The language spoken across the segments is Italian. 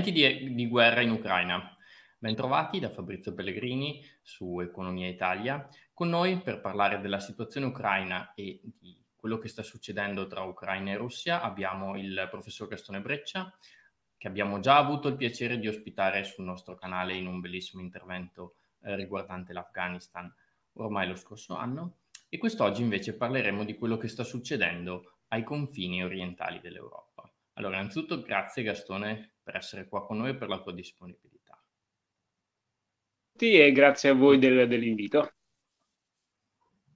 Venti di, di guerra in Ucraina. Bentrovati da Fabrizio Pellegrini su Economia Italia, con noi per parlare della situazione ucraina e di quello che sta succedendo tra Ucraina e Russia abbiamo il professor Gastone Breccia, che abbiamo già avuto il piacere di ospitare sul nostro canale in un bellissimo intervento eh, riguardante l'Afghanistan ormai lo scorso anno. E quest'oggi invece parleremo di quello che sta succedendo ai confini orientali dell'Europa. Allora, innanzitutto grazie Gastone per essere qua con noi e per la tua disponibilità. E grazie a voi del, dell'invito.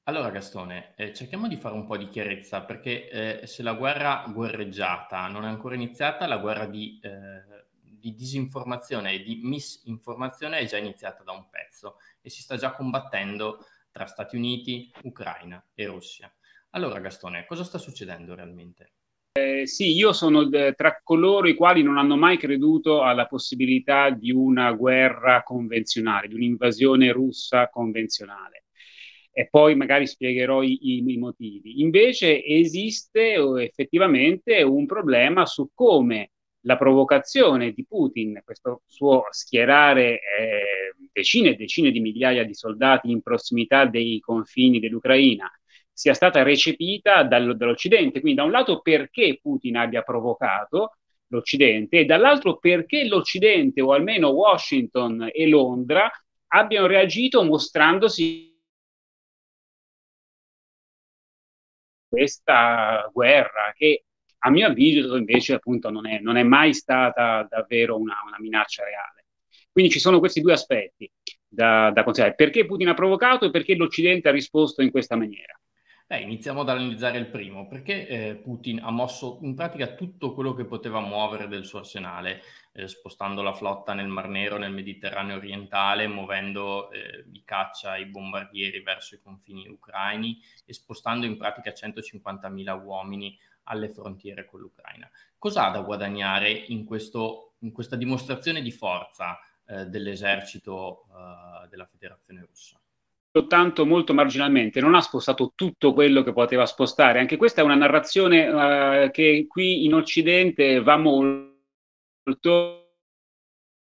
Allora Gastone, eh, cerchiamo di fare un po' di chiarezza perché eh, se la guerra guerreggiata non è ancora iniziata, la guerra di, eh, di, disinformazione e di misinformazione è già iniziata da un pezzo e si sta già combattendo tra Stati Uniti, Ucraina e Russia. Allora Gastone, cosa sta succedendo realmente? Eh, sì, io sono de- tra coloro i quali non hanno mai creduto alla possibilità di una guerra convenzionale, di un'invasione russa convenzionale. E poi magari spiegherò i, i, i motivi. Invece esiste effettivamente un problema su come la provocazione di Putin, questo suo schierare eh, decine e decine di migliaia di soldati in prossimità dei confini dell'Ucraina, sia stata recepita dal, dall'Occidente. Quindi da un lato perché Putin abbia provocato l'Occidente e dall'altro perché l'Occidente o almeno Washington e Londra abbiano reagito mostrandosi questa guerra che a mio avviso invece appunto non è, non è mai stata davvero una, una, minaccia reale. Quindi ci sono questi due aspetti da, da considerare, perché Putin ha provocato e perché l'Occidente ha risposto in questa maniera. Eh, iniziamo ad analizzare il primo, perché eh, Putin ha mosso in pratica tutto quello che poteva muovere del suo arsenale, eh, spostando la flotta nel Mar Nero, nel Mediterraneo orientale, muovendo eh, i caccia, i bombardieri verso i confini ucraini e spostando in pratica 150.000 uomini alle frontiere con l'Ucraina. Cosa ha da guadagnare in, questo, in questa dimostrazione di forza eh, dell'esercito eh, della Federazione russa? Soltanto molto marginalmente, non ha spostato tutto quello che poteva spostare. Anche questa è una narrazione uh, che qui in Occidente va molto,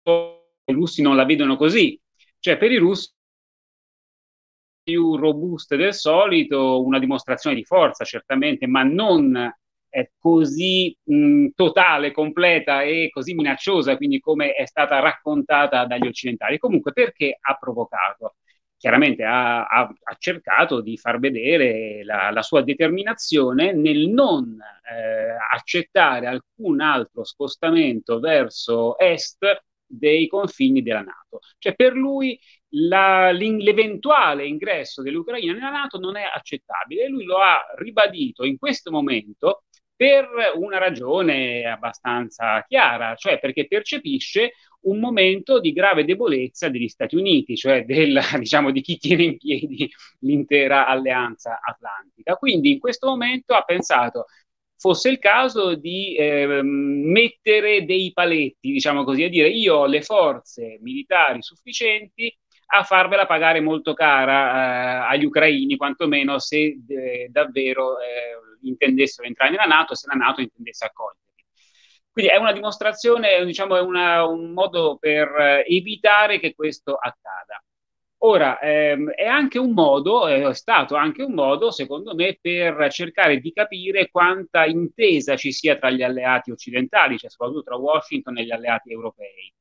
i russi non la vedono così. Cioè per i russi più robuste del solito, una dimostrazione di forza certamente, ma non eh, così mh, totale, completa e così minacciosa, quindi come è stata raccontata dagli occidentali. Comunque perché ha provocato? Chiaramente ha, ha, ha, cercato di far vedere la, la sua determinazione nel non eh, accettare alcun altro spostamento verso est dei confini della Nato. Cioè per lui la, l'eventuale ingresso dell'Ucraina nella Nato non è accettabile e lui lo ha ribadito in questo momento per una ragione abbastanza chiara, cioè perché percepisce un momento di grave debolezza degli Stati Uniti, cioè del, diciamo, di chi tiene in piedi l'intera alleanza atlantica. Quindi in questo momento ha pensato fosse il caso di eh, mettere dei paletti, diciamo così, a dire io ho le forze militari sufficienti a farvela pagare molto cara eh, agli ucraini, quantomeno se eh, davvero eh, intendessero entrare nella Nato, se la Nato intendesse accoglierli. Quindi è una dimostrazione, diciamo, è una, un modo per eh, evitare che questo accada. Ora, ehm, è anche un modo, è stato anche un modo, secondo me, per cercare di capire quanta intesa ci sia tra gli alleati occidentali, cioè soprattutto tra Washington e gli alleati europei.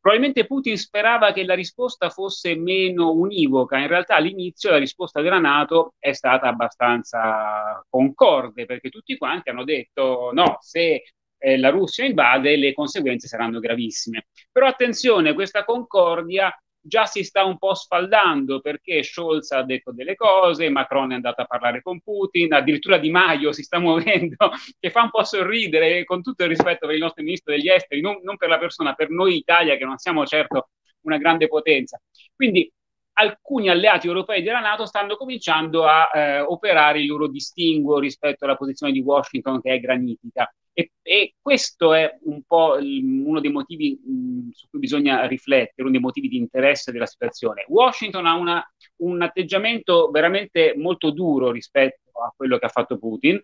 Probabilmente Putin sperava che la risposta fosse meno univoca, in realtà all'inizio la risposta della Nato è stata abbastanza concorde, perché tutti quanti hanno detto no, se eh, la Russia invade le conseguenze saranno gravissime. Però attenzione, questa concordia già si sta un po' sfaldando perché Scholz ha detto delle cose, Macron è andato a parlare con Putin, addirittura Di Maio si sta muovendo, che fa un po' sorridere, con tutto il rispetto per il nostro ministro degli esteri, non, non per la persona, per noi Italia che non siamo certo una grande potenza. Quindi alcuni alleati europei della Nato stanno cominciando a eh, operare il loro distinguo rispetto alla posizione di Washington che è granitica. E, e questo è un po' il, uno dei motivi mh, su cui bisogna riflettere, uno dei motivi di interesse della situazione. Washington ha una, un atteggiamento veramente molto duro rispetto a quello che ha fatto Putin,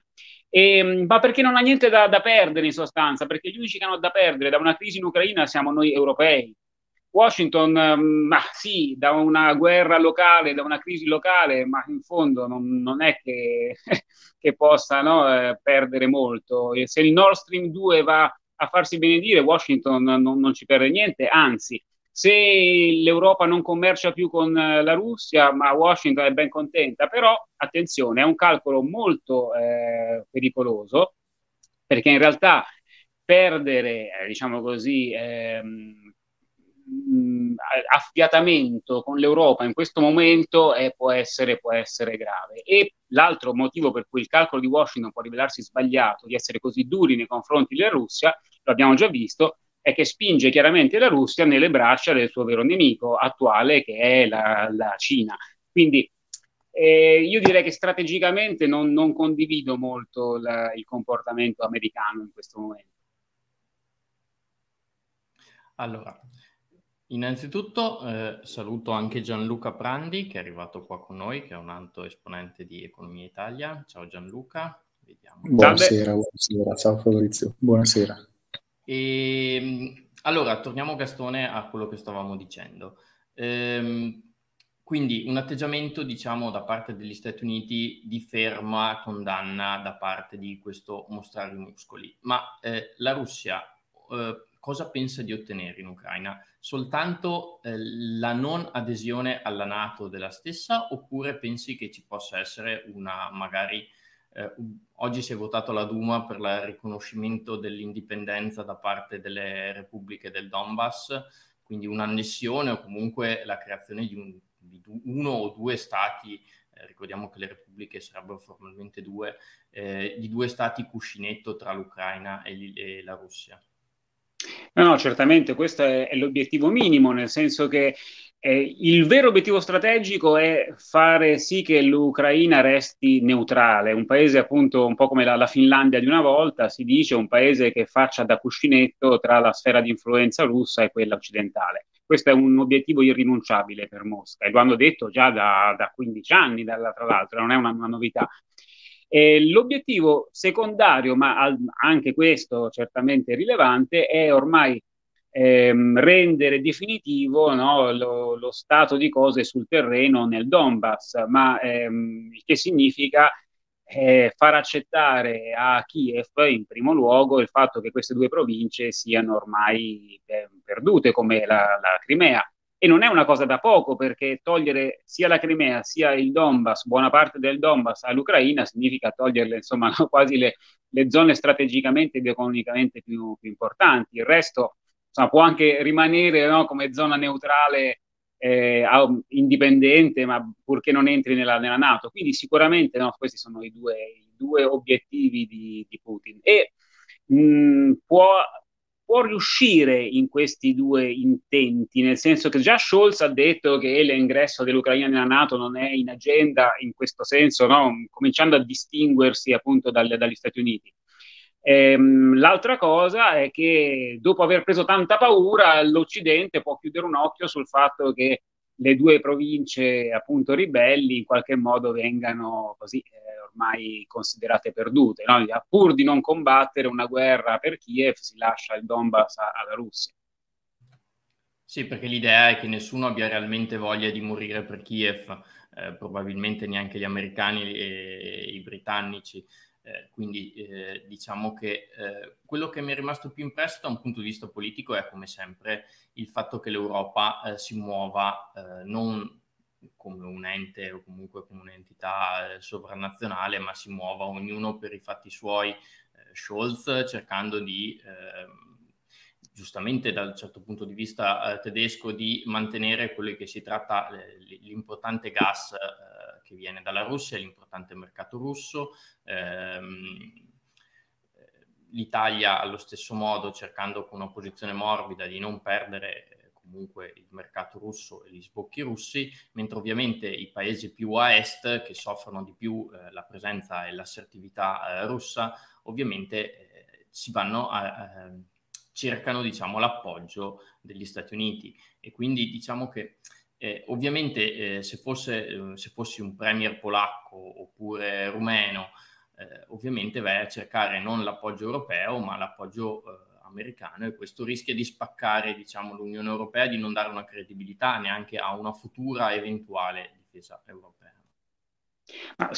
e, mm, ma perché non ha niente da, da, perdere in sostanza, perché gli unici che hanno da perdere da una crisi in Ucraina siamo noi europei. Washington, mm, ma sì, da una guerra locale, da una crisi locale, ma in fondo non, non è che, che possa no, eh, perdere molto. Se il Nord Stream 2 va a farsi benedire, Washington non, non ci perde niente, anzi, se l'Europa non commercia più con eh, la Russia, ma Washington è ben contenta, però attenzione, è un calcolo molto eh, pericoloso, perché in realtà perdere, eh, diciamo così, ehm, mm, affiatamento con l'Europa in questo momento è, può, essere, può essere grave. E l'altro motivo per cui il calcolo di Washington può rivelarsi sbagliato, di essere così duri nei confronti della Russia, lo abbiamo già visto, è che spinge chiaramente la Russia nelle braccia del suo vero nemico attuale, che è la, la Cina. Quindi eh, io direi che strategicamente non, non condivido molto la, il comportamento americano in questo momento. Allora, innanzitutto eh, saluto anche Gianluca Prandi che è arrivato qua con noi, che è un alto esponente di Economia Italia. Ciao Gianluca. Vediamo. Buonasera, buonasera, ciao Fabrizio, buonasera. E, ehm, allora, torniamo Gastone a quello che stavamo dicendo. Ehm, quindi un atteggiamento, diciamo, da parte degli Stati Uniti di ferma condanna da parte di questo mostrare i muscoli. Ma eh, la Russia eh, cosa pensa di ottenere in Ucraina? Soltanto eh, la non adesione alla Nato della stessa oppure pensi che ci possa essere una magari eh, oggi si è votato la Duma per il riconoscimento dell'indipendenza da parte delle repubbliche del Donbass, quindi un'annessione o comunque la creazione di, un, di uno o due stati, eh, ricordiamo che le repubbliche sarebbero formalmente due, eh, di due stati cuscinetto tra l'Ucraina e, e la Russia. No, no, certamente questo è, è, l'obiettivo minimo, nel senso che eh, il vero obiettivo strategico è fare sì che l'Ucraina resti neutrale, un paese appunto un po' come la, la, Finlandia di una volta, si dice, un paese che faccia da cuscinetto tra la sfera di influenza russa e quella occidentale. Questo è un obiettivo irrinunciabile per Mosca e lo hanno detto già da, da 15 anni, da, tra l'altro, non è una, una novità. E l'obiettivo secondario, ma al, anche questo certamente rilevante, è ormai ehm, rendere definitivo no, lo, lo, stato di cose sul terreno nel Donbass, ma ehm, il che significa eh, far accettare a Kiev in primo luogo il fatto che queste due province siano ormai eh, perdute come la, la Crimea. E non è una cosa da poco perché togliere sia la Crimea sia il Donbass, buona parte del Donbass all'Ucraina significa toglierle insomma quasi le, le, zone strategicamente ed economicamente più, più importanti. Il resto insomma, può anche rimanere no, come zona neutrale eh, indipendente, ma purché non entri nella, nella Nato. Quindi sicuramente no, questi sono i due, i due obiettivi di, di, Putin. E mh, può, può, riuscire in questi due intenti, nel senso che già Scholz ha detto che l'ingresso dell'Ucraina nella Nato non è in agenda in questo senso, no? cominciando a distinguersi appunto dal, dagli Stati Uniti. Ehm, l'altra cosa è che dopo aver preso tanta paura, l'Occidente può chiudere un occhio sul fatto che le due province appunto ribelli in qualche modo vengano così eh, ormai considerate perdute. No? Pur di non combattere una guerra per Kiev si lascia il Donbass alla Russia. Sì, perché l'idea è che nessuno abbia realmente voglia di morire per Kiev, eh, probabilmente neanche gli americani e i britannici. Eh, quindi eh, diciamo che eh, quello che mi è rimasto più impresso da un punto di vista politico è come sempre il fatto che l'Europa eh, si muova eh, non come un ente o comunque come un'entità eh, sovranazionale, ma si muova ognuno per i fatti suoi. Scholz cercando di giustamente dal certo punto di vista tedesco di mantenere quello che si tratta l'importante gas che viene dalla Russia, l'importante mercato russo. Ehm, L'Italia allo stesso modo cercando con una posizione morbida di non perdere eh, comunque il mercato russo e gli sbocchi russi, mentre ovviamente i paesi più a est che soffrono di più eh, la presenza e l'assertività eh, russa, ovviamente eh, a, cercano diciamo l'appoggio degli Stati Uniti e quindi diciamo che eh, ovviamente eh, se, fosse, eh, se, fossi un premier polacco oppure rumeno, eh, ovviamente vai a cercare non l'appoggio europeo ma l'appoggio eh, americano e questo rischia di spaccare diciamo, l'Unione Europea, di non dare una credibilità neanche a una futura eventuale difesa europea. Ma,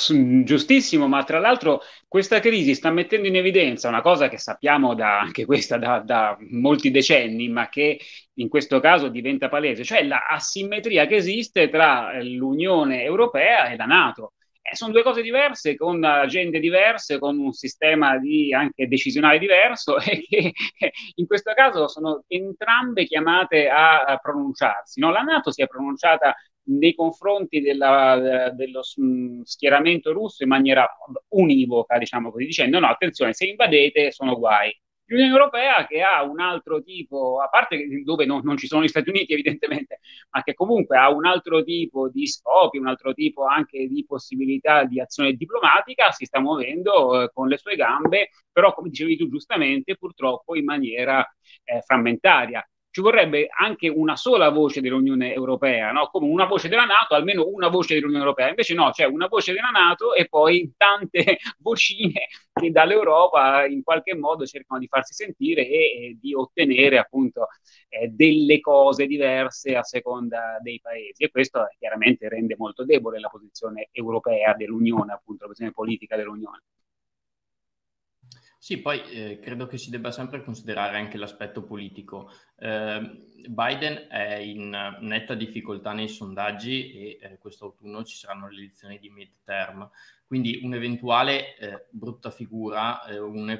giustissimo, ma tra l'altro questa crisi sta mettendo in evidenza una cosa che sappiamo da, anche questa da, da molti decenni, ma che in questo caso diventa palese, cioè la asimmetria che esiste tra l'Unione Europea e la Nato. Eh, sono due cose diverse, con agende diverse, con un sistema di, anche decisionale diverso e che in questo caso sono entrambe chiamate a, pronunciarsi. No? La Nato si è pronunciata nei confronti della, dello schieramento russo in maniera univoca, diciamo così, dicendo no, attenzione, se invadete sono guai. L'Unione Europea che ha un altro tipo, a parte dove no, non ci sono gli Stati Uniti evidentemente, ma che comunque ha un altro tipo di scopi, un altro tipo anche di possibilità di azione diplomatica, si sta muovendo eh, con le sue gambe, però come dicevi tu giustamente, purtroppo in maniera eh, frammentaria ci vorrebbe anche una sola voce dell'Unione Europea, no? come una voce della Nato, almeno una voce dell'Unione Europea. Invece no, c'è una voce della Nato e poi tante vocine che dall'Europa in qualche modo cercano di farsi sentire e, e di ottenere appunto eh, delle cose diverse a seconda dei paesi. E questo chiaramente rende molto debole la posizione europea dell'Unione, appunto la posizione politica dell'Unione. Sì, poi eh, credo che si debba sempre considerare anche l'aspetto politico. Eh, Biden è in netta difficoltà nei sondaggi e eh, questo autunno ci saranno le elezioni di midterm, quindi un'eventuale eh, brutta figura, eh, un,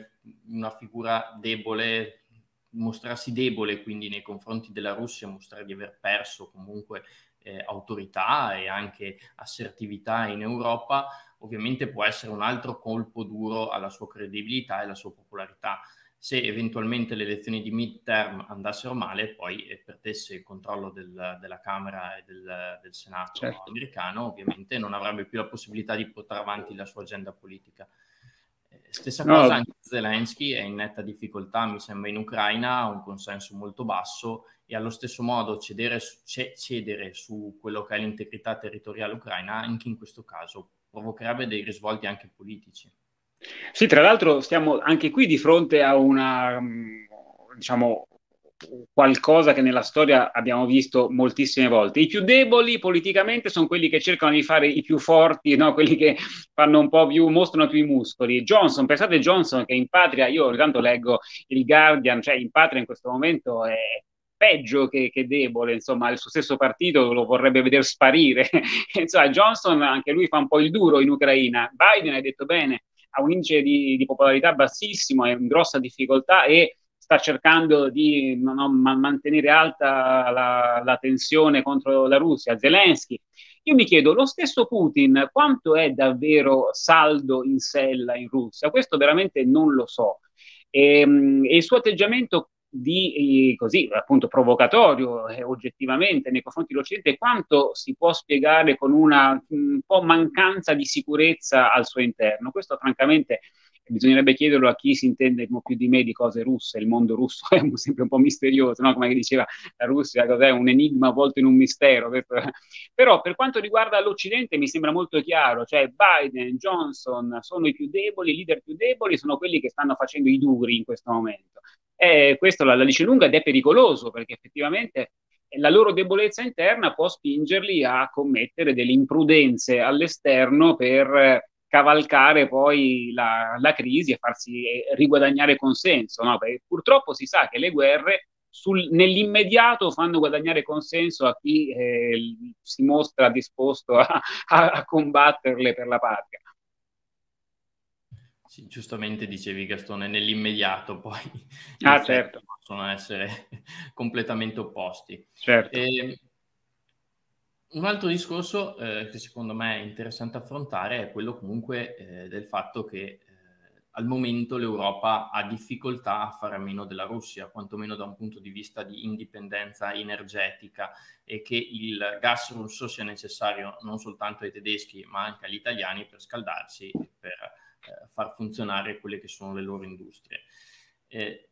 una figura debole, mostrarsi debole quindi nei confronti della Russia, mostrare di aver perso comunque eh, autorità e anche assertività in Europa, ovviamente può essere un altro colpo duro alla sua credibilità e alla sua popolarità. Se eventualmente le elezioni di midterm andassero male, poi e perdesse il controllo del, della Camera e del, del Senato certo. americano, ovviamente non avrebbe più la possibilità di portare avanti la sua agenda politica. Eh, stessa no. cosa anche Zelensky è in netta difficoltà, mi sembra, in Ucraina, ha un consenso molto basso e allo stesso modo cedere, cedere su quello che è l'integrità territoriale ucraina, anche in questo caso provocherebbe dei risvolti anche politici. Sì, tra l'altro stiamo anche qui di fronte a una, diciamo, qualcosa che nella storia abbiamo visto moltissime volte. I più deboli politicamente sono quelli che cercano di fare i più forti, no? quelli che fanno un po' più, mostrano più i muscoli. Johnson, pensate Johnson che in patria, io ogni tanto leggo il Guardian, cioè in patria in questo momento è peggio che, che, debole, insomma, il suo stesso partito lo vorrebbe vedere sparire. insomma, Johnson anche lui fa un po' il duro in Ucraina. Biden, hai detto bene, ha un indice di, di popolarità bassissimo, è in grossa difficoltà e sta cercando di no, mantenere alta la, la, tensione contro la Russia. Zelensky. Io mi chiedo, lo stesso Putin, quanto è davvero saldo in sella in Russia? Questo veramente non lo so. E, ehm, e il suo atteggiamento di eh, così appunto provocatorio eh, oggettivamente nei confronti dell'Occidente, quanto si può spiegare con una un po' mancanza di sicurezza al suo interno. Questo francamente bisognerebbe chiederlo a chi si intende più di me di cose russe, il mondo russo è sempre un po' misterioso, no? come diceva la Russia, cos'è un enigma avvolto in un mistero. Però per quanto riguarda l'Occidente mi sembra molto chiaro, cioè Biden, Johnson sono i più deboli, i leader più deboli, sono quelli che stanno facendo i duri in questo momento. E questo la, la dice lunga ed è pericoloso perché effettivamente la loro debolezza interna può spingerli a commettere delle imprudenze all'esterno per cavalcare poi la, la crisi e farsi riguadagnare consenso. No? Perché purtroppo si sa che le guerre sul, nell'immediato fanno guadagnare consenso a chi eh, si mostra disposto a, a combatterle per la patria. Sì, giustamente dicevi Gastone, nell'immediato poi ah, certo. possono essere completamente opposti. Certo. E, ehm, un altro discorso eh, che secondo me è interessante affrontare è quello comunque eh, del fatto che eh, al momento l'Europa ha difficoltà a fare a meno della Russia, quantomeno da un punto di vista di indipendenza energetica e che il gas russo sia necessario non soltanto ai tedeschi ma anche agli italiani per scaldarsi e per far funzionare quelle che sono le loro industrie. Eh,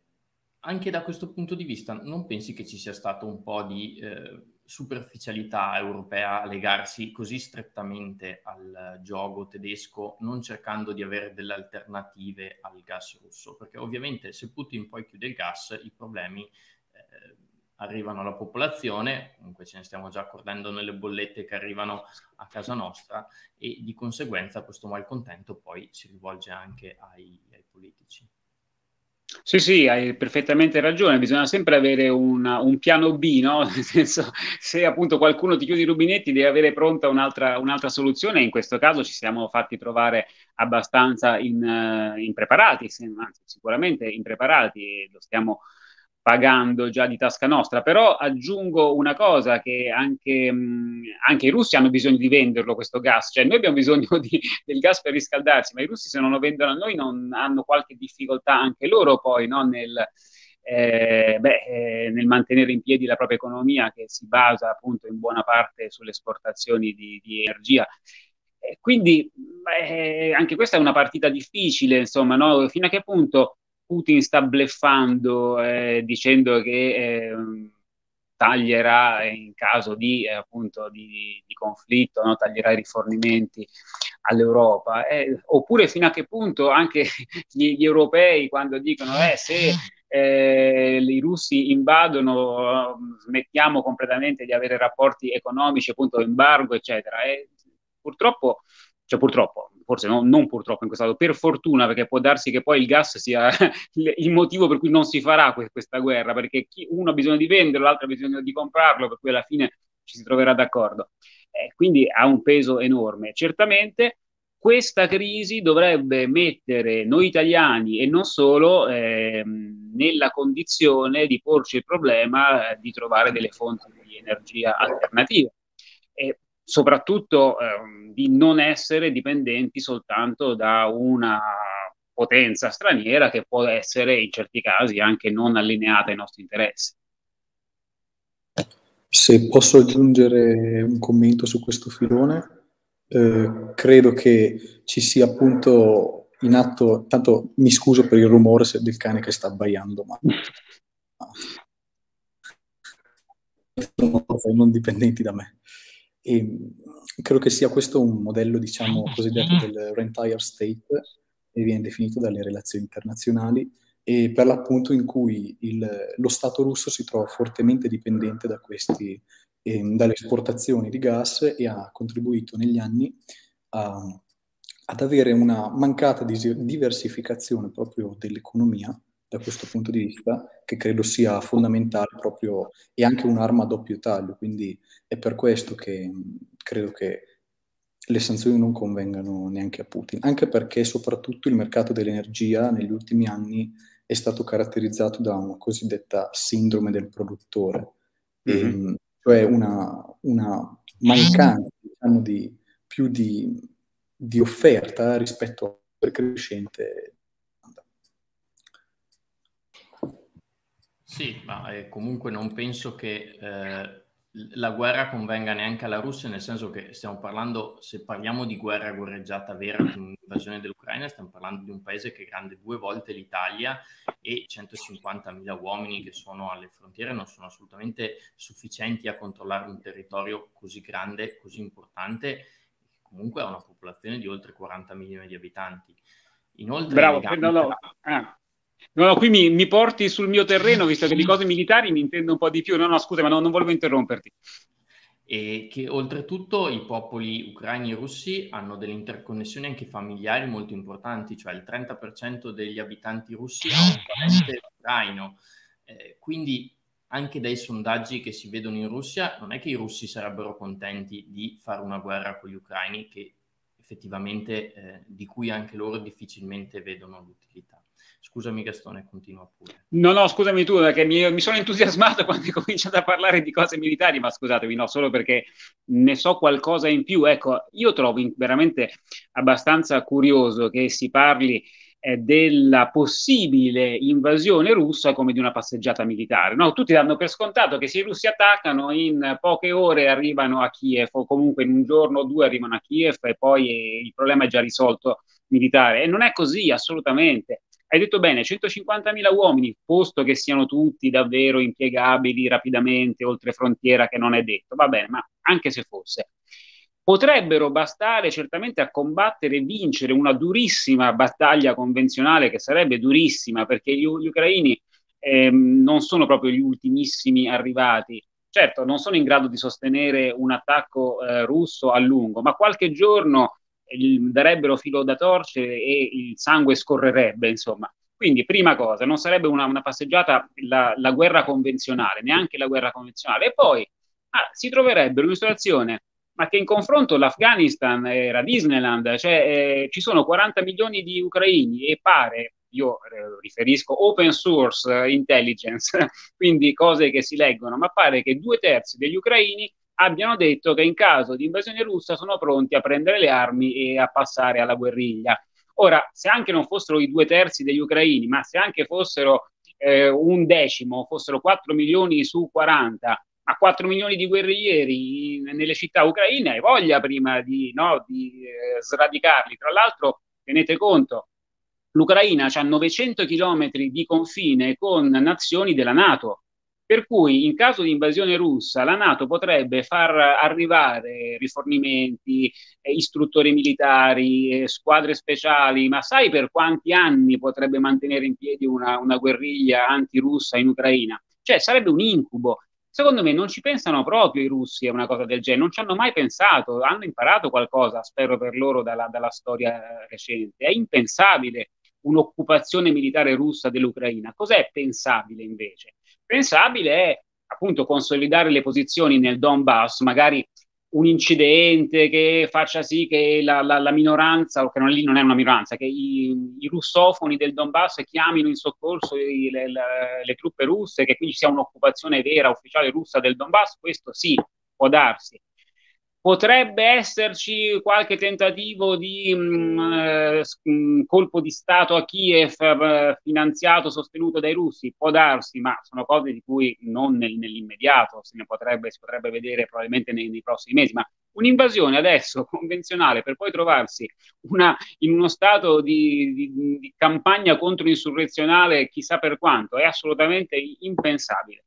anche da questo punto di vista non pensi che ci sia stato un po' di eh, superficialità europea legarsi così strettamente al gioco tedesco, non cercando di avere delle alternative al gas russo, perché ovviamente se Putin poi chiude il gas, i problemi eh, arrivano alla popolazione, comunque ce ne stiamo già accordando nelle bollette che arrivano a casa nostra e di conseguenza questo malcontento poi si rivolge anche ai, ai politici. Sì, sì, hai perfettamente ragione, bisogna sempre avere una, un piano B, no? Nel senso, se appunto qualcuno ti chiude i rubinetti, devi avere pronta un'altra, un'altra soluzione. In questo caso ci siamo fatti trovare abbastanza in, uh, impreparati, anzi, sicuramente impreparati, lo stiamo pagando già di tasca nostra, però aggiungo una cosa che anche, mh, anche, i russi hanno bisogno di venderlo questo gas, cioè noi abbiamo bisogno di, del gas per riscaldarsi, ma i russi se non lo vendono a noi non hanno qualche difficoltà anche loro poi no? nel, eh, beh, eh, nel, mantenere in piedi la propria economia che si basa appunto in buona parte sulle esportazioni di, di energia. Eh, quindi anche questa è una partita difficile, insomma, no? fino a che punto Putin sta bleffando eh, dicendo che eh, taglierà in caso di, eh, appunto, di, di conflitto, no? taglierà i rifornimenti all'Europa, eh, oppure fino a che punto anche gli, gli europei quando dicono eh, se eh, i russi invadono, smettiamo completamente di avere rapporti economici, appunto embargo, eccetera. E purtroppo cioè purtroppo, forse no, non purtroppo in questo caso, per fortuna, perché può darsi che poi il gas sia il motivo per cui non si farà questa guerra, perché chi, uno ha bisogno di venderlo, l'altro ha bisogno di comprarlo, per cui alla fine ci si troverà d'accordo. Eh, quindi ha un peso enorme. Certamente questa crisi dovrebbe mettere noi italiani e non solo eh, nella condizione di porci il problema eh, di trovare delle fonti di energia alternative. E soprattutto eh, di non essere dipendenti soltanto da una potenza straniera che può essere in certi casi anche non allineata ai nostri interessi. Se posso aggiungere un commento su questo filone, eh, credo che ci sia appunto in atto, tanto mi scuso per il rumore del cane che sta abbaiando, ma non dipendenti da me. E credo che sia questo un modello, diciamo, cosiddetto del rentire state, che viene definito dalle relazioni internazionali, e per l'appunto in cui il, lo Stato russo si trova fortemente dipendente da questi, eh, dalle esportazioni di gas e ha contribuito negli anni a, ad avere una mancata diversificazione proprio dell'economia da questo punto di vista, che credo sia fondamentale proprio e anche un'arma a doppio taglio. Quindi è per questo che credo che le sanzioni non convengano neanche a Putin, anche perché soprattutto il mercato dell'energia negli ultimi anni è stato caratterizzato da una cosiddetta sindrome del produttore, mm-hmm. e, cioè una, una mancanza diciamo, di, più di, di offerta rispetto al crescente Sì, ma eh, comunque non penso che eh, la guerra convenga neanche alla Russia, nel senso che stiamo parlando, se parliamo di guerra guerreggiata vera, di un'invasione dell'Ucraina, stiamo parlando di un paese che è grande due volte l'Italia e 150.000 uomini che sono alle frontiere non sono assolutamente sufficienti a controllare un territorio così grande, così importante, comunque ha una popolazione di oltre 40 milioni di abitanti. Inoltre, Bravo, no, no. Ah, No, no, qui mi, mi, porti sul mio terreno, visto che di cose militari mi intendo un po' di più. No, no, scusa, ma no, non volevo interromperti. E che oltretutto i popoli ucraini e russi hanno delle interconnessioni anche familiari molto importanti, cioè il 30% degli abitanti russi ha un parente ucraino. Eh, quindi anche dai sondaggi che si vedono in Russia, non è che i russi sarebbero contenti di fare una guerra con gli ucraini, che effettivamente eh, di cui anche loro difficilmente vedono l'utilità. Scusami Gastone, continua pure. No, no, scusami tu, perché mi, mi sono entusiasmato quando hai cominciato a parlare di cose militari, ma scusatemi, no, solo perché ne so qualcosa in più. Ecco, io trovo veramente abbastanza curioso che si parli eh, della possibile invasione russa come di una passeggiata militare. No? Tutti danno per scontato che se i russi attaccano in poche ore arrivano a Kiev o comunque in un giorno o due arrivano a Kiev e poi eh, il problema è già risolto militare. E non è così assolutamente hai detto bene, 150.000 uomini, posto che siano tutti davvero impiegabili rapidamente oltre frontiera, che non è detto, va bene, ma anche se fosse, potrebbero bastare certamente a combattere e vincere una durissima battaglia convenzionale che sarebbe durissima perché gli, gli ucraini eh, non sono proprio gli ultimissimi arrivati. Certo, non sono in grado di sostenere un attacco eh, russo a lungo, ma qualche giorno darebbero filo da torcere e il sangue scorrerebbe, insomma. Quindi, prima cosa, non sarebbe una, una passeggiata la, la, guerra convenzionale, neanche la guerra convenzionale. E poi ah, si troverebbero in una situazione, ma che in confronto l'Afghanistan era Disneyland, cioè eh, ci sono 40 milioni di ucraini e pare, io eh, riferisco open source intelligence, quindi cose che si leggono, ma pare che due terzi degli ucraini abbiano detto che in caso di invasione russa sono pronti a prendere le armi e a passare alla guerriglia. Ora, se anche non fossero i due terzi degli ucraini, ma se anche fossero eh, un decimo, fossero 4 milioni su 40, ma 4 milioni di guerriglieri in, nelle città ucraine, hai voglia prima di, no, di eh, sradicarli. Tra l'altro, tenete conto, l'Ucraina ha 900 chilometri di confine con nazioni della Nato, per cui in caso di invasione russa la Nato potrebbe far arrivare rifornimenti, eh, istruttori militari, eh, squadre speciali, ma sai per quanti anni potrebbe mantenere in piedi una, una guerriglia antirussa in Ucraina? Cioè sarebbe un incubo. Secondo me non ci pensano proprio i russi a una cosa del genere, non ci hanno mai pensato, hanno imparato qualcosa, spero per loro, dalla, dalla storia recente. È impensabile un'occupazione militare russa dell'Ucraina. Cos'è pensabile invece? Pensabile è appunto consolidare le posizioni nel Donbass, magari un incidente che faccia sì che la, la, la minoranza, o che non, lì non è una minoranza, che i, i russofoni del Donbass chiamino in soccorso i, le, le, le, truppe russe, che quindi sia un'occupazione vera, ufficiale russa del Donbass, questo sì, può darsi. Potrebbe esserci qualche tentativo di mh, mm, eh, mm, colpo di Stato a Kiev eh, finanziato, sostenuto dai russi? Può darsi, ma sono cose di cui non nel, nell'immediato se ne potrebbe, si potrebbe vedere probabilmente nei, nei, prossimi mesi. Ma un'invasione adesso convenzionale per poi trovarsi una, in uno stato di, di, di campagna controinsurrezionale chissà per quanto è assolutamente impensabile.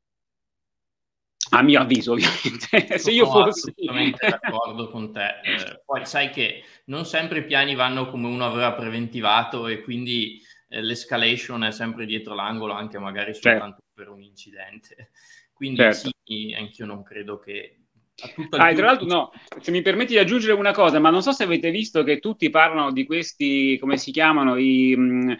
A mio avviso, ovviamente. Se io fossi... assolutamente d'accordo con te. Eh, poi sai che non sempre i piani vanno come uno aveva preventivato e quindi eh, l'escalation è sempre dietro l'angolo, anche magari certo. soltanto certo. per un incidente. Quindi certo. sì, anch'io non credo che... Ah, tra l'altro, no, se mi permetti di aggiungere una cosa, ma non so se avete visto che tutti parlano di questi, come si chiamano, i...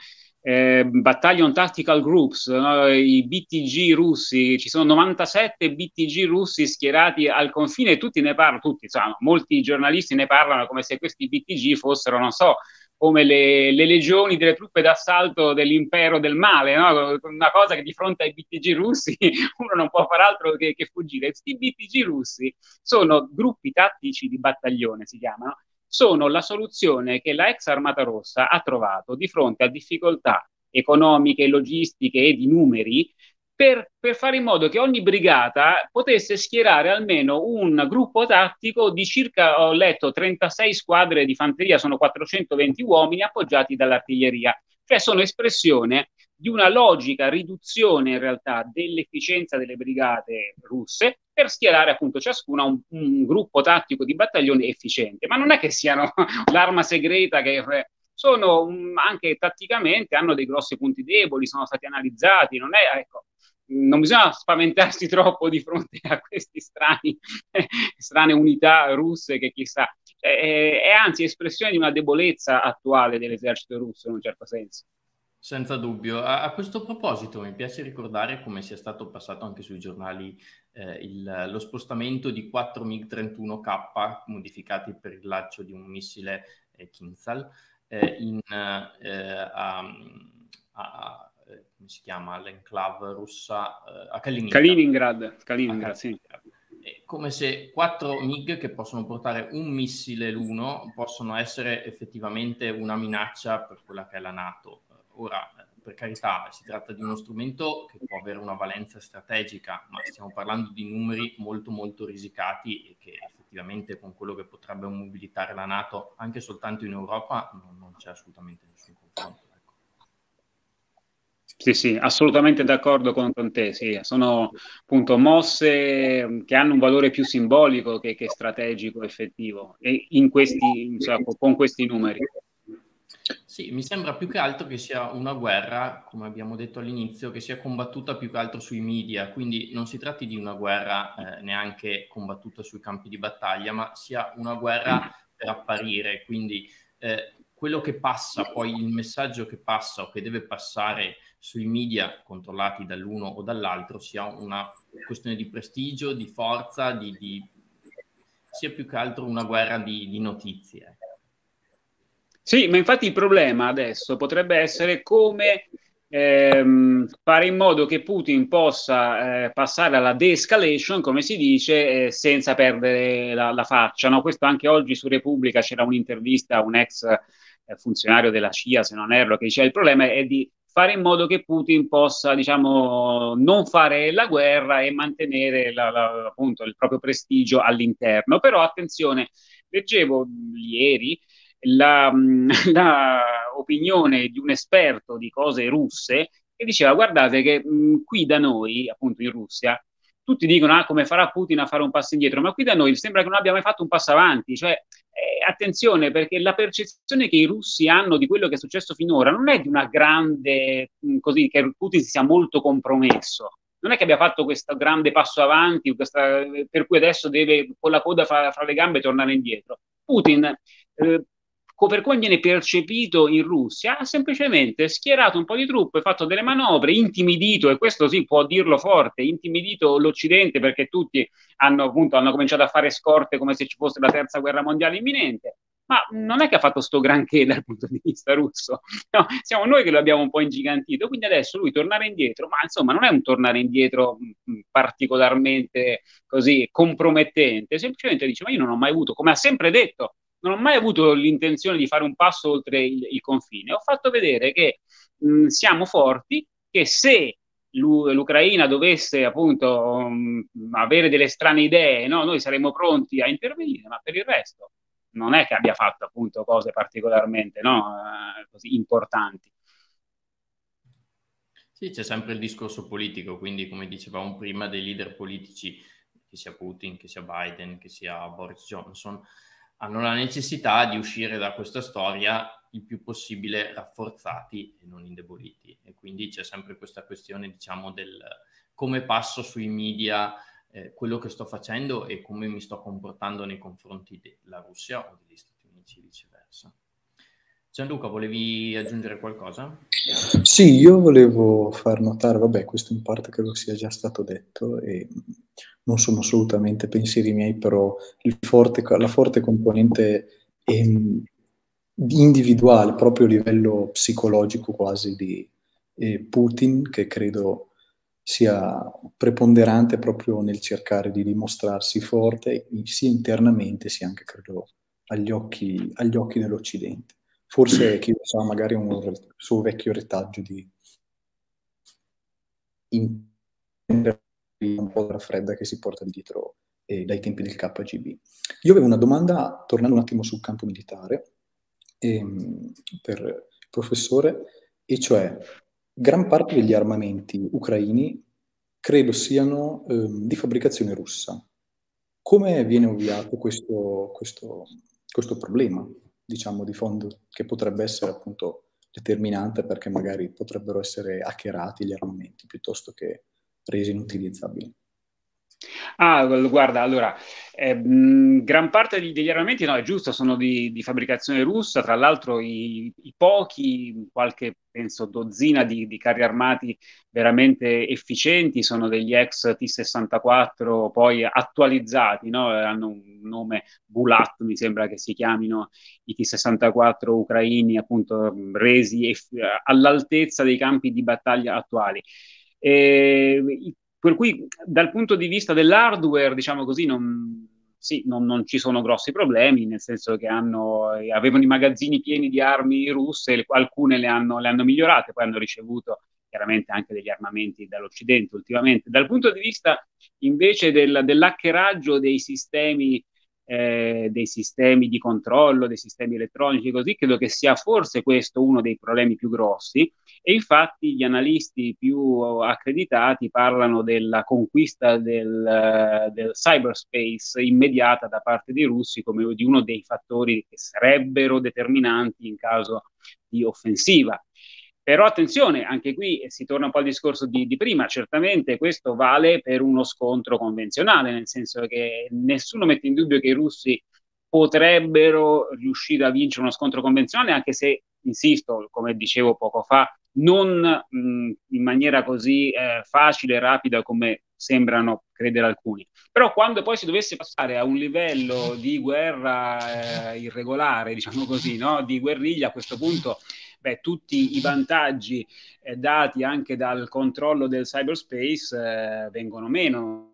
Eh, Battalion Tactical Groups, no? i BTG russi, ci sono 97 BTG russi schierati al confine tutti ne parlano, tutti, insomma, molti giornalisti ne parlano come se questi BTG fossero, non so, come le, le legioni delle truppe d'assalto dell'impero del male, no? una cosa che di fronte ai BTG russi uno non può far altro che, che fuggire. Questi BTG russi sono gruppi tattici di battaglione, si chiamano, sono la soluzione che la ex Armata Rossa ha trovato di fronte a difficoltà economiche, logistiche e di numeri per, per, fare in modo che ogni brigata potesse schierare almeno un gruppo tattico di circa, ho letto, 36 squadre di fanteria, sono 420 uomini appoggiati dall'artiglieria. Cioè sono espressione di una logica riduzione in realtà dell'efficienza delle brigate russe per schierare appunto ciascuna un, un gruppo tattico di battaglione efficiente. Ma non è che siano l'arma segreta che sono um, anche tatticamente hanno dei grossi punti deboli, sono stati analizzati, non è ecco, non bisogna spaventarsi troppo di fronte a queste strane unità russe che chissà, è, è anzi espressione di una debolezza attuale dell'esercito russo in un certo senso. Senza dubbio. A, a, questo proposito mi piace ricordare come sia stato passato anche sui giornali eh, il, lo spostamento di 4 MiG-31K modificati per il lancio di un missile eh, Kinzhal eh, in, eh, a, a, eh, come si chiama, l'enclave russa eh, a Kaliningrad. Kaliningrad, Kaliningrad, sì. Come se 4 MiG che possono portare un missile l'uno possono essere effettivamente una minaccia per quella che è la Nato Ora, per carità, si tratta di uno strumento che può avere una valenza strategica, ma stiamo parlando di numeri molto molto risicati e che effettivamente con quello che potrebbe mobilitare la Nato anche soltanto in Europa non, non c'è assolutamente nessun confronto. Ecco. Sì, sì, assolutamente d'accordo con, con te. Sì. Sono appunto mosse che hanno un valore più simbolico che, che strategico effettivo e in questi, insomma, con questi numeri. Sì, mi sembra più che altro che sia una guerra, come abbiamo detto all'inizio, che sia combattuta più che altro sui media, quindi non si tratti di una guerra eh, neanche combattuta sui campi di battaglia, ma sia una guerra per apparire, quindi eh, quello che passa, poi il messaggio che passa o che deve passare sui media controllati dall'uno o dall'altro sia una questione di prestigio, di forza, di, di... sia più che altro una guerra di, di notizie. Sì, ma infatti il problema adesso potrebbe essere come ehm, fare in modo che Putin possa eh, passare alla de-escalation, come si dice, eh, senza perdere la, la faccia. No? Questo anche oggi su Repubblica c'era un'intervista a un ex eh, funzionario della CIA, se non erro, che diceva il problema è di fare in modo che Putin possa, diciamo, non fare la guerra e mantenere la, la, appunto il proprio prestigio all'interno. Però attenzione, leggevo ieri la, la opinione di un esperto di cose russe che diceva guardate che mh, qui da noi, appunto in Russia, tutti dicono ah, come farà Putin a fare un passo indietro, ma qui da noi sembra che non abbia mai fatto un passo avanti, cioè eh, attenzione perché la percezione che i russi hanno di quello che è successo finora non è di una grande, mh, così, che Putin si sia molto compromesso, non è che abbia fatto questo grande passo avanti, questa, per cui adesso deve con la coda fra, fra le gambe tornare indietro. Putin eh, per come viene percepito in Russia, ha semplicemente schierato un po' di truppe, fatto delle manovre, intimidito, e questo sì può dirlo forte, intimidito l'Occidente perché tutti hanno, appunto, hanno cominciato a fare scorte come se ci fosse la terza guerra mondiale imminente. Ma non è che ha fatto sto granché dal punto di vista russo, no, siamo noi che lo abbiamo un po' ingigantito. Quindi adesso lui tornare indietro, ma insomma non è un tornare indietro particolarmente così compromettente, semplicemente dice: Ma io non ho mai avuto, come ha sempre detto, non ho mai avuto l'intenzione di fare un passo oltre il, il confine. Ho fatto vedere che mh, siamo forti, che se l'Ucraina dovesse appunto um, avere delle strane idee, no? noi saremmo pronti a intervenire, ma per il resto non è che abbia fatto appunto cose particolarmente no? uh, così importanti. Sì, c'è sempre il discorso politico, quindi come dicevamo prima, dei leader politici, che sia Putin, che sia Biden, che sia Boris Johnson, hanno la necessità di uscire da questa storia il più possibile rafforzati e non indeboliti. E quindi c'è sempre questa questione, diciamo, del come passo sui media eh, quello che sto facendo e come mi sto comportando nei confronti della Russia o degli Stati Uniti, viceversa. Gianluca, volevi aggiungere qualcosa? Sì, io volevo far notare, vabbè, questo in parte credo sia già stato detto e non sono assolutamente pensieri miei, però forte, la forte componente ehm, individuale, proprio a livello psicologico quasi di eh, Putin, che credo sia preponderante proprio nel cercare di dimostrarsi forte sia internamente sia anche, credo, agli occhi, agli occhi dell'Occidente. Forse, chi lo sa, magari un suo vecchio retaggio di un po' della fredda che si porta dietro eh, dai tempi del KGB. Io avevo una domanda, tornando un attimo sul campo militare, ehm, per il professore, e cioè gran parte degli armamenti ucraini credo siano ehm, di fabbricazione russa. Come viene ovviato questo, questo, questo problema, diciamo, di fondo, che potrebbe essere appunto determinante perché magari potrebbero essere hackerati gli armamenti piuttosto che resi inutilizzabili. Ah, guarda, allora, eh, mh, gran parte degli armamenti, no, è giusto, sono di, di fabbricazione russa, tra l'altro i, i, pochi, qualche, penso, dozzina di, di, carri armati veramente efficienti sono degli ex T-64, poi attualizzati, no? hanno un nome Bulat, mi sembra che si chiamino i T-64 ucraini, appunto, resi eff- all'altezza dei campi di battaglia attuali. E, per cui dal punto di vista dell'hardware, diciamo così, non, sì, non, non, ci sono grossi problemi, nel senso che hanno, avevano i magazzini pieni di armi russe, alcune le hanno, le hanno migliorate, poi hanno ricevuto chiaramente anche degli armamenti dall'Occidente ultimamente. Dal punto di vista invece del, dell'hackeraggio dei sistemi eh, dei sistemi di controllo, dei sistemi elettronici, così credo che sia forse questo uno dei problemi più grossi e infatti gli analisti più accreditati parlano della conquista del, del cyberspace immediata da parte dei russi come di uno dei fattori che sarebbero determinanti in caso di offensiva. Però attenzione, anche qui si torna un po' al discorso di, di, prima, certamente questo vale per uno scontro convenzionale, nel senso che nessuno mette in dubbio che i russi potrebbero riuscire a vincere uno scontro convenzionale, anche se, insisto, come dicevo poco fa, non mh, in maniera così eh, facile e rapida come sembrano credere alcuni. Però quando poi si dovesse passare a un livello di guerra eh, irregolare, diciamo così, no? di guerriglia, a questo punto beh, tutti i vantaggi eh, dati anche dal controllo del cyberspace eh, vengono meno.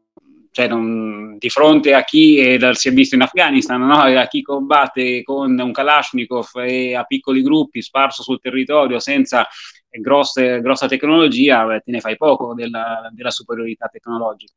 Cioè, non, di fronte a chi eh, si è visto in Afghanistan, no? a chi combatte con un Kalashnikov e a piccoli gruppi sparso sul territorio senza grosse, grossa tecnologia, beh, te ne fai poco della, della superiorità tecnologica.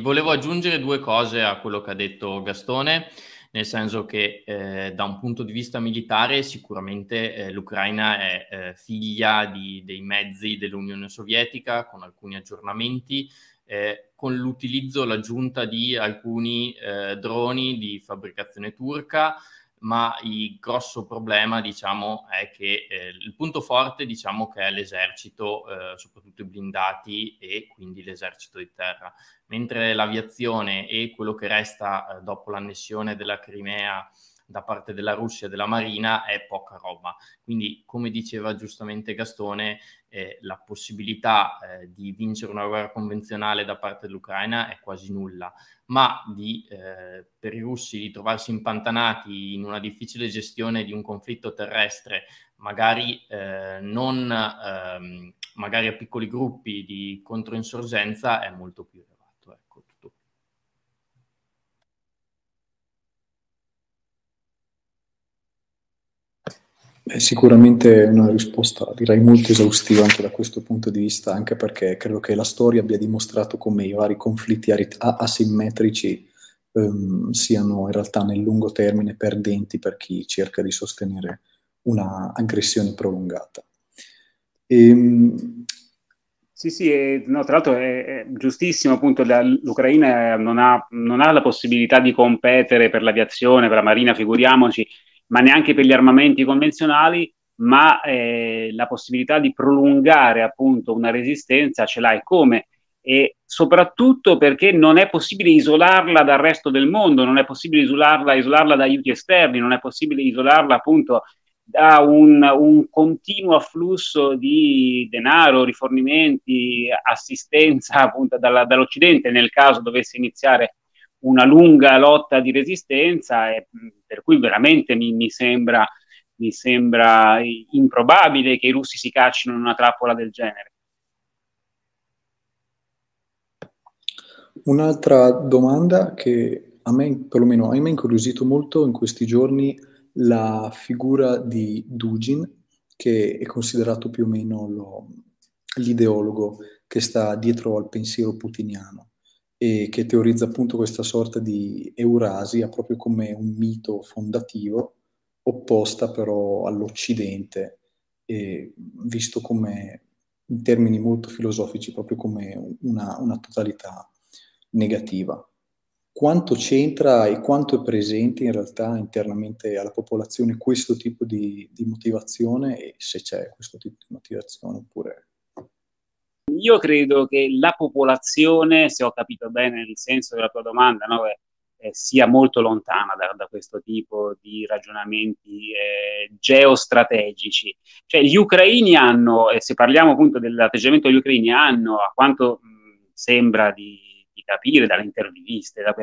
Volevo aggiungere due cose a quello che ha detto Gastone nel senso che eh, da un punto di vista militare sicuramente eh, l'Ucraina è eh, figlia di, dei mezzi dell'Unione Sovietica con alcuni aggiornamenti, eh, con l'utilizzo, l'aggiunta di alcuni eh, droni di fabbricazione turca, ma il grosso problema diciamo è che eh, il punto forte diciamo che è l'esercito, soprattutto i blindati e quindi l'esercito di terra. Mentre l'aviazione e quello che resta eh, dopo l'annessione della Crimea da parte della Russia e della Marina è poca roba. Quindi, come diceva giustamente Gastone, eh, la possibilità eh, di vincere una guerra convenzionale da parte dell'Ucraina è quasi nulla, ma di, eh, per i russi di trovarsi impantanati in una difficile gestione di un conflitto terrestre, magari eh, non ehm, magari a piccoli gruppi di controinsorgenza, è molto più È sicuramente una risposta, direi, molto esaustiva anche da questo punto di vista, anche perché credo che la storia abbia dimostrato come i vari conflitti asimmetrici um, siano in realtà nel lungo termine perdenti per chi cerca di sostenere una aggressione prolungata. Ehm, sì, sì, no, tra l'altro è, è giustissimo, appunto, la, l'Ucraina non ha, non ha la possibilità di competere per l'aviazione, per la marina, figuriamoci, ma neanche per gli armamenti convenzionali, ma eh, la possibilità di prolungare appunto una resistenza ce l'hai come? E soprattutto perché non è possibile isolarla dal resto del mondo, non è possibile isolarla, isolarla da aiuti esterni, non è possibile isolarla appunto da un, un continuo afflusso di denaro, rifornimenti, assistenza appunto dalla, dall'Occidente nel caso dovesse iniziare una lunga lotta di resistenza e per cui veramente mi, mi, sembra, mi sembra improbabile che i russi si caccino in una trappola del genere. Un'altra domanda che a me, perlomeno a me ha incuriosito molto in questi giorni la figura di Dugin, che è considerato più o meno lo, l'ideologo che sta dietro al pensiero putiniano e che teorizza appunto questa sorta di Eurasia proprio come un mito fondativo, opposta però all'Occidente, visto come in termini molto filosofici, proprio come una, una totalità negativa. Quanto c'entra e quanto è presente in realtà internamente alla popolazione questo tipo di, di motivazione e se c'è questo tipo di motivazione oppure io credo che la popolazione, se ho capito bene il senso della tua domanda, no, eh, sia molto lontana da, da, questo tipo di ragionamenti eh, geostrategici. Cioè, gli ucraini hanno, e se parliamo appunto dell'atteggiamento degli ucraini, hanno, a quanto mh, sembra di, capire dalle interviste, da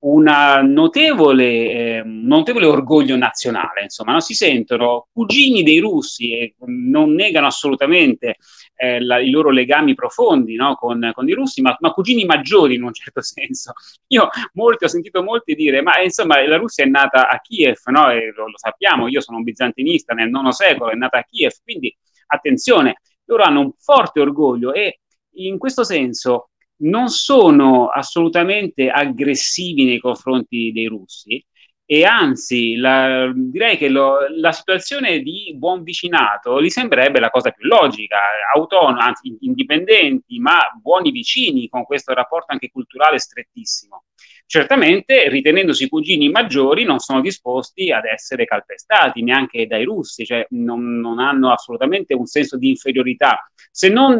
un notevole, eh, notevole orgoglio nazionale, insomma, no? si sentono cugini dei russi e non negano assolutamente eh, la, i loro legami profondi no? con, con, i russi, ma, ma, cugini maggiori in un certo senso. Io molti, ho sentito molti dire, ma insomma la Russia è nata a Kiev, no? lo, lo, sappiamo, io sono un bizantinista nel IX secolo, è nata a Kiev, quindi attenzione, loro hanno un forte orgoglio e in questo senso non sono assolutamente aggressivi nei confronti dei russi, e anzi la, direi che lo, la situazione di buon vicinato gli sembrerebbe la cosa più logica, autonomi, anzi indipendenti, ma buoni vicini con questo rapporto anche culturale strettissimo. Certamente, ritenendosi cugini maggiori, non sono disposti ad essere calpestati neanche dai russi, cioè non, non hanno assolutamente un senso di inferiorità, se non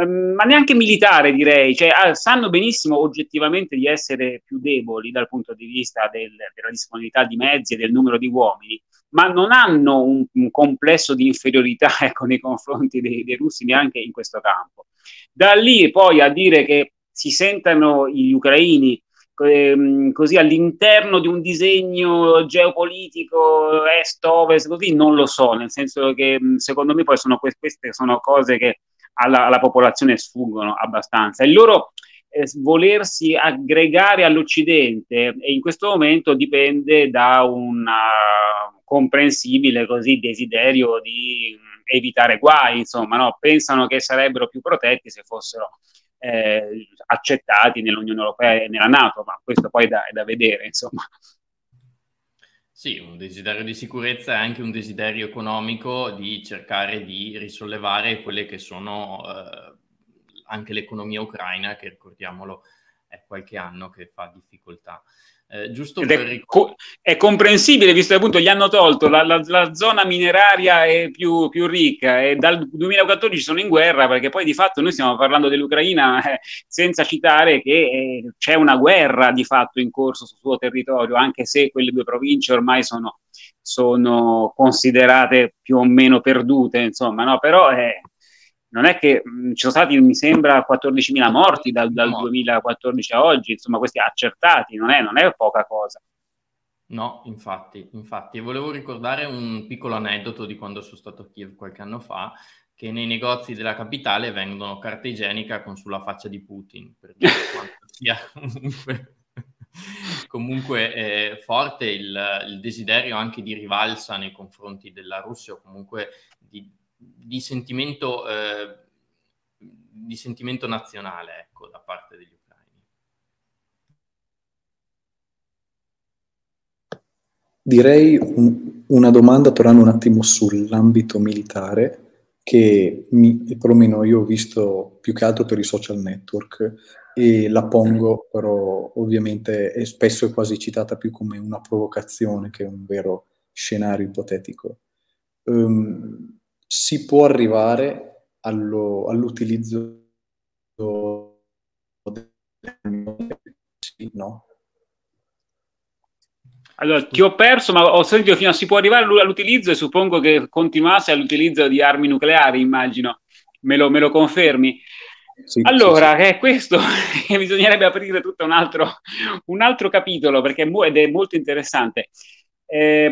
ma neanche militare direi, cioè, ah, sanno benissimo oggettivamente di essere più deboli dal punto di vista del, della disponibilità di mezzi e del numero di uomini, ma non hanno un, un complesso di inferiorità ecco, nei confronti dei, dei, russi neanche in questo campo. Da lì poi a dire che si sentano gli ucraini ehm, così all'interno di un disegno geopolitico est-ovest, così non lo so, nel senso che secondo me poi sono queste sono cose che alla, alla popolazione sfuggono abbastanza. Il loro eh, volersi aggregare all'Occidente in questo momento dipende da un comprensibile così desiderio di evitare guai, insomma, no? pensano che sarebbero più protetti se fossero eh, accettati nell'Unione Europea e nella Nato, ma questo poi è da, è da vedere, insomma. Sì, un desiderio di sicurezza e anche un desiderio economico di cercare di risollevare quelle che sono eh, anche l'economia ucraina, che ricordiamolo è qualche anno che fa difficoltà. Eh, giusto Ed per... è, co- è, comprensibile visto che appunto gli hanno tolto la, la, la zona mineraria più, più, ricca e dal 2014 sono in guerra perché poi di fatto noi stiamo parlando dell'Ucraina eh, senza citare che eh, c'è una guerra di fatto in corso sul suo territorio anche se quelle due province ormai sono, sono considerate più o meno perdute insomma no? però eh, non è che mh, ci sono stati, mi sembra, 14.000 morti dal, dal 2014 a oggi, insomma, questi accertati, non è, non è poca cosa. No, infatti, infatti. Volevo ricordare un piccolo aneddoto di quando sono stato a Kiev qualche anno fa, che nei negozi della capitale vendono carta igienica con sulla faccia di Putin, per dire quanto sia comunque, comunque eh, forte il, il, desiderio anche di rivalsa nei confronti della Russia o comunque di, di sentimento, eh, di sentimento nazionale ecco, da parte degli ucraini. Direi un, una domanda però un attimo sull'ambito militare che mi, perlomeno io ho visto più che altro per i social network e la pongo però ovviamente è spesso è quasi citata più come una provocazione che un vero scenario ipotetico. Um, si può arrivare allo, all'utilizzo sì, no? Allora, ti ho perso, ma ho sentito fino a si può arrivare all'utilizzo e suppongo che continuasse all'utilizzo di armi nucleari, immagino. Me lo, me lo confermi? Sì, allora, sì, sì. è questo bisognerebbe aprire tutto un altro, un altro capitolo perché ed è molto interessante. Eh,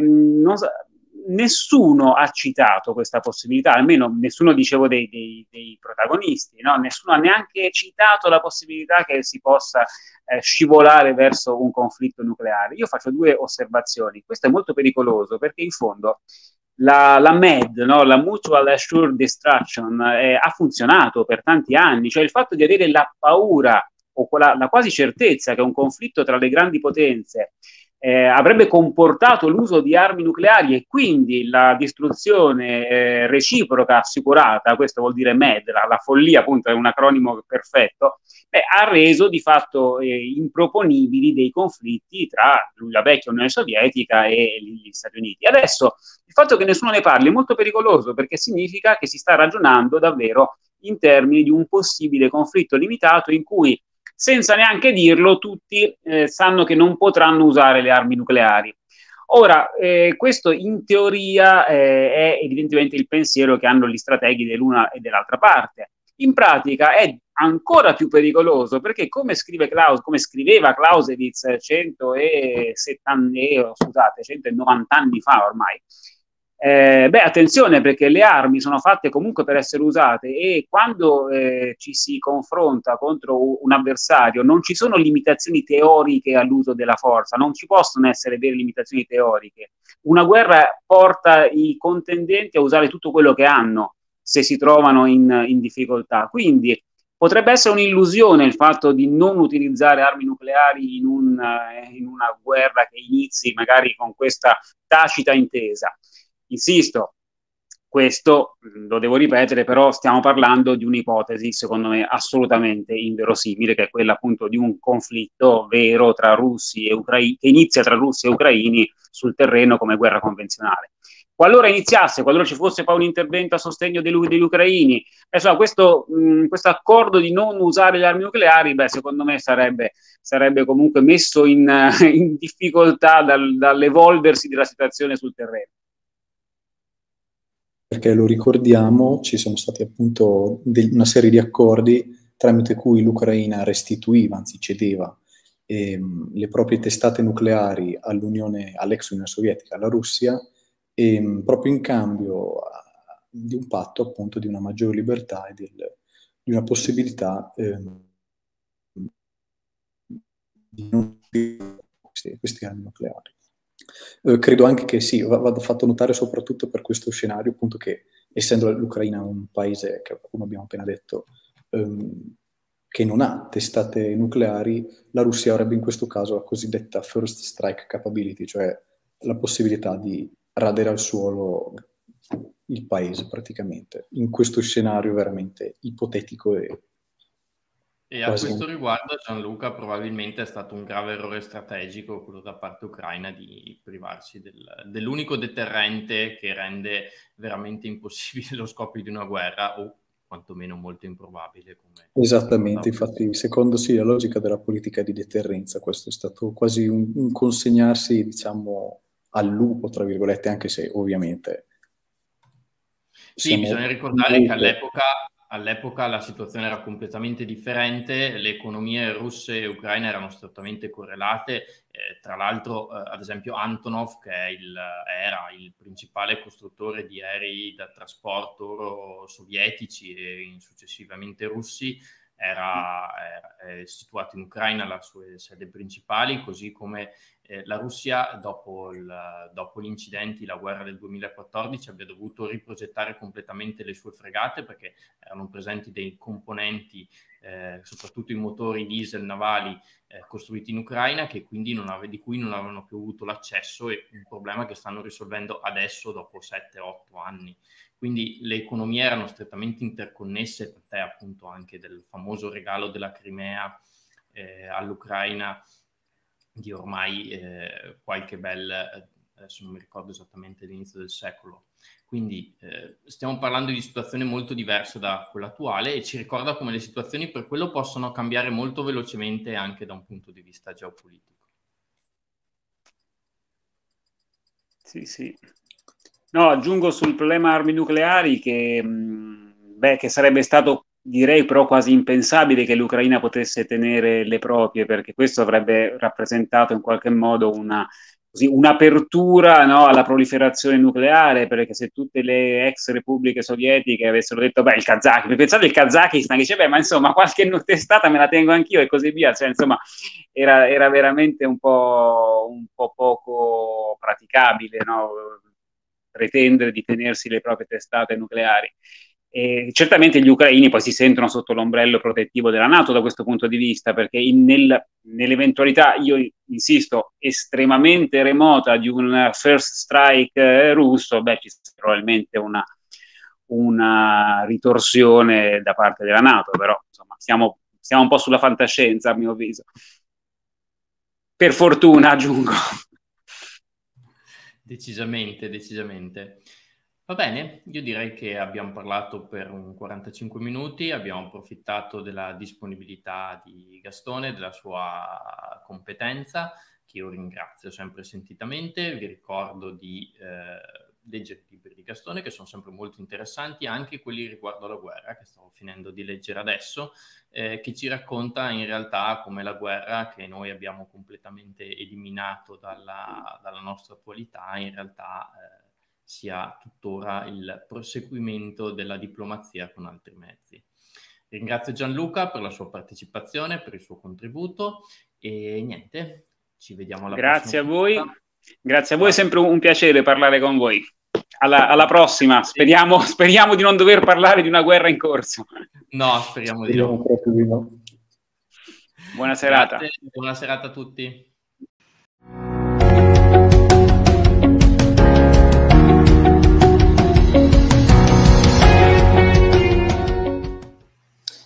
so, nessuno ha citato questa possibilità, almeno nessuno dicevo dei, dei, dei protagonisti, no? nessuno ha neanche citato la possibilità che si possa eh, scivolare verso un conflitto nucleare. Io faccio due osservazioni. Questo è molto pericoloso perché in fondo la, la MED, no? la Mutual Assured Destruction, eh, ha funzionato per tanti anni, cioè il fatto di avere la paura o la, la quasi certezza che un conflitto tra le grandi potenze eh, avrebbe comportato l'uso di armi nucleari e quindi la distruzione eh, reciproca assicurata, questo vuol dire MED, la, la, follia appunto è un acronimo perfetto, beh, ha reso di fatto eh, improponibili dei conflitti tra la vecchia Unione Sovietica e gli Stati Uniti. Adesso il fatto che nessuno ne parli è molto pericoloso perché significa che si sta ragionando davvero in termini di un possibile conflitto limitato in cui senza neanche dirlo, tutti eh, sanno che non potranno usare le armi nucleari. Ora, eh, questo in teoria eh, è evidentemente il pensiero che hanno gli strateghi dell'una e dell'altra parte. In pratica è ancora più pericoloso perché, come, scrive Klaus, come scriveva Clausewitz 170, eh, scusate, 190 anni fa ormai, eh, beh, attenzione perché le armi sono fatte comunque per essere usate e quando eh, ci si confronta contro un avversario non ci sono limitazioni teoriche all'uso della forza, non ci possono essere vere limitazioni teoriche. Una guerra porta i contendenti a usare tutto quello che hanno se si trovano in, in difficoltà. Quindi Potrebbe essere un'illusione il fatto di non utilizzare armi nucleari in, un, eh, in una guerra che inizi magari con questa tacita intesa. Insisto, questo lo devo ripetere, però stiamo parlando di un'ipotesi, secondo me, assolutamente inverosimile, che è quella appunto di un conflitto vero tra russi e ucraini, che inizia tra russi e ucraini sul terreno come guerra convenzionale. Qualora iniziasse, qualora ci fosse poi un intervento a sostegno degli, degli ucraini, insomma, questo, mh, questo, accordo di non usare le armi nucleari, beh, secondo me sarebbe, sarebbe comunque messo in, in difficoltà dal, dall'evolversi della situazione sul terreno. Perché lo ricordiamo, ci sono stati appunto de- una serie di accordi tramite cui l'Ucraina restituiva, anzi cedeva, ehm, le proprie testate nucleari all'Unione, all'ex Unione Sovietica, alla Russia, ehm, proprio in cambio di un patto appunto di una maggiore libertà e del, di una possibilità eh, di non questi, questi armi nucleari. Eh, credo anche che sì, vada fatto notare soprattutto per questo scenario, appunto che essendo l'Ucraina un paese che, come abbiamo appena detto, ehm, che non ha testate nucleari, la Russia avrebbe in questo caso la cosiddetta first strike capability, cioè la possibilità di radere al suolo il paese praticamente, in questo scenario veramente ipotetico e e a questo riguardo Gianluca probabilmente è stato un grave errore strategico quello da parte ucraina di privarsi del, dell'unico deterrente che rende veramente impossibile lo scoppio di una guerra o quantomeno molto improbabile. Esattamente, infatti secondo sì la logica della politica di deterrenza questo è stato quasi un, un consegnarsi diciamo al lupo, tra virgolette, anche se ovviamente... Sì, bisogna ricordare che all'epoca, all'epoca, la situazione era completamente differente, le economie russe e ucraine erano strettamente correlate, eh, tra l'altro eh, ad esempio Antonov, che il, era il principale costruttore di aerei da trasporto sovietici e successivamente russi, era, era situato in Ucraina, le sue sede principali, così come eh, la Russia dopo, il, dopo, gli incidenti, la guerra del 2014, abbia dovuto riprogettare completamente le sue fregate perché erano presenti dei componenti, eh, soprattutto i motori diesel navali eh, costruiti in Ucraina, ave, di cui non avevano più avuto l'accesso e un problema che stanno risolvendo adesso dopo 7-8 anni. Quindi le economie erano strettamente interconnesse, per te appunto anche del famoso regalo della Crimea eh, all'Ucraina di ormai eh, qualche bel, eh, adesso non mi ricordo esattamente l'inizio del secolo. Quindi eh, stiamo parlando di situazioni molto diverse da quella attuale e ci ricorda come le situazioni per quello possono cambiare molto velocemente anche da un punto di vista geopolitico. Sì, sì. No, aggiungo sul problema armi nucleari che, mh, beh, che sarebbe stato direi però quasi impensabile che l'Ucraina potesse tenere le proprie, perché questo avrebbe rappresentato in qualche modo una, così, un'apertura no, alla proliferazione nucleare, perché se tutte le ex repubbliche sovietiche avessero detto, beh, il Kazakistan, pensate il Kazakistan che dice, beh, ma insomma, qualche testata me la tengo anch'io e così via, cioè, insomma, era, era veramente un po', un po' poco praticabile, no? pretendere di tenersi le proprie testate nucleari. E certamente gli ucraini poi si sentono sotto l'ombrello protettivo della Nato da questo punto di vista, perché in, nel, nell'eventualità, io insisto, estremamente remota di un first strike eh, russo, beh, ci sarà probabilmente una, una, ritorsione da parte della Nato, però insomma siamo, siamo un po' sulla fantascienza a mio avviso. Per fortuna, aggiungo. Decisamente, decisamente. Va bene, io direi che abbiamo parlato per un 45 minuti, abbiamo approfittato della disponibilità di Gastone, della sua competenza, che io ringrazio sempre sentitamente. Vi ricordo di eh, leggere i libri di Gastone, che sono sempre molto interessanti, anche quelli riguardo alla guerra, che stavo finendo di leggere adesso, eh, che ci racconta in realtà come la guerra che noi abbiamo completamente eliminato dalla, dalla nostra attualità, in realtà... Eh, sia tuttora il proseguimento della diplomazia con altri mezzi. Ringrazio Gianluca per la sua partecipazione, per il suo contributo e niente, ci vediamo alla Grazie prossima. Grazie a voi. Grazie a voi, è sempre un piacere parlare con voi. alla, alla prossima. Speriamo, speriamo, di non dover parlare di una guerra in corso. No, speriamo di no. Buona serata. Grazie, buona serata a tutti.